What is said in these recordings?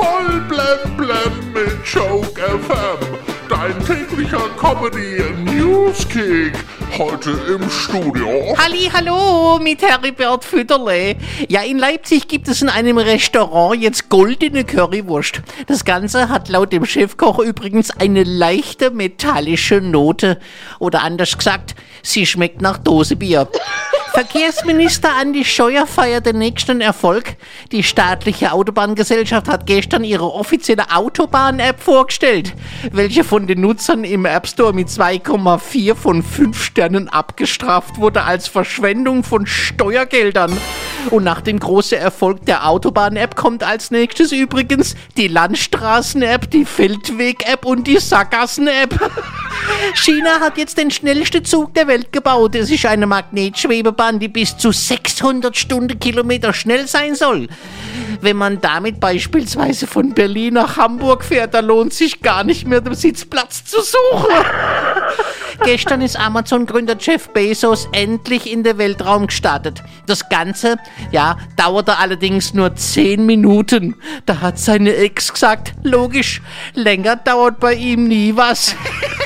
Voll blem blem mit Joke FM. Dein täglicher Comedy Newskick. Heute im Studio. Halli, hallo mit Heribert Fütterle. Ja, in Leipzig gibt es in einem Restaurant jetzt goldene Currywurst. Das Ganze hat laut dem Chefkoch übrigens eine leichte metallische Note. Oder anders gesagt, sie schmeckt nach Dosebier. Verkehrsminister Andi Scheuer feiert den nächsten Erfolg. Die staatliche Autobahngesellschaft hat gestern ihre offizielle Autobahn-App vorgestellt, welche von den Nutzern im App Store mit 2,4 von 5 Sternen abgestraft wurde als Verschwendung von Steuergeldern. Und nach dem großen Erfolg der Autobahn-App kommt als nächstes übrigens die Landstraßen-App, die Feldweg-App und die Sackgassen-App. China hat jetzt den schnellsten Zug der Welt gebaut. Es ist eine Magnetschwebebahn, die bis zu 600 Stundenkilometer schnell sein soll. Wenn man damit beispielsweise von Berlin nach Hamburg fährt, da lohnt sich gar nicht mehr, den Sitzplatz zu suchen. Gestern ist Amazon-Gründer Jeff Bezos endlich in den Weltraum gestartet. Das Ganze, ja, dauerte allerdings nur 10 Minuten. Da hat seine Ex gesagt, logisch, länger dauert bei ihm nie was.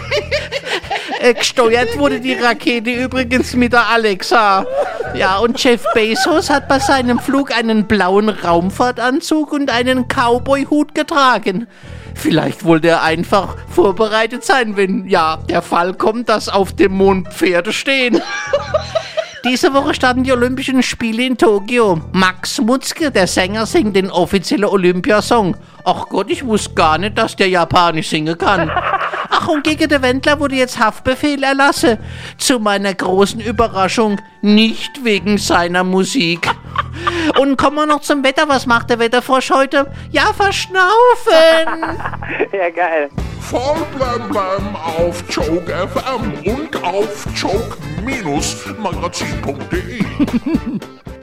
Äh, Gesteuert wurde die Rakete übrigens mit der Alexa. Ja, und Jeff Bezos hat bei seinem Flug einen blauen Raumfahrtanzug und einen Cowboy-Hut getragen. Vielleicht wollte er einfach vorbereitet sein, wenn ja der Fall kommt, dass auf dem Mond Pferde stehen. Diese Woche starten die Olympischen Spiele in Tokio. Max Mutzke, der Sänger, singt den offiziellen Olympiasong. Ach Gott, ich wusste gar nicht, dass der Japanisch singen kann. Ach, und gegen den Wendler wurde jetzt Haftbefehl erlassen. Zu meiner großen Überraschung nicht wegen seiner Musik. Und kommen wir noch zum Wetter. Was macht der Wetterfrosch heute? Ja, verschnaufen. Ja, geil. Voll blem blem auf Joke FM und auf joke-magazin.de.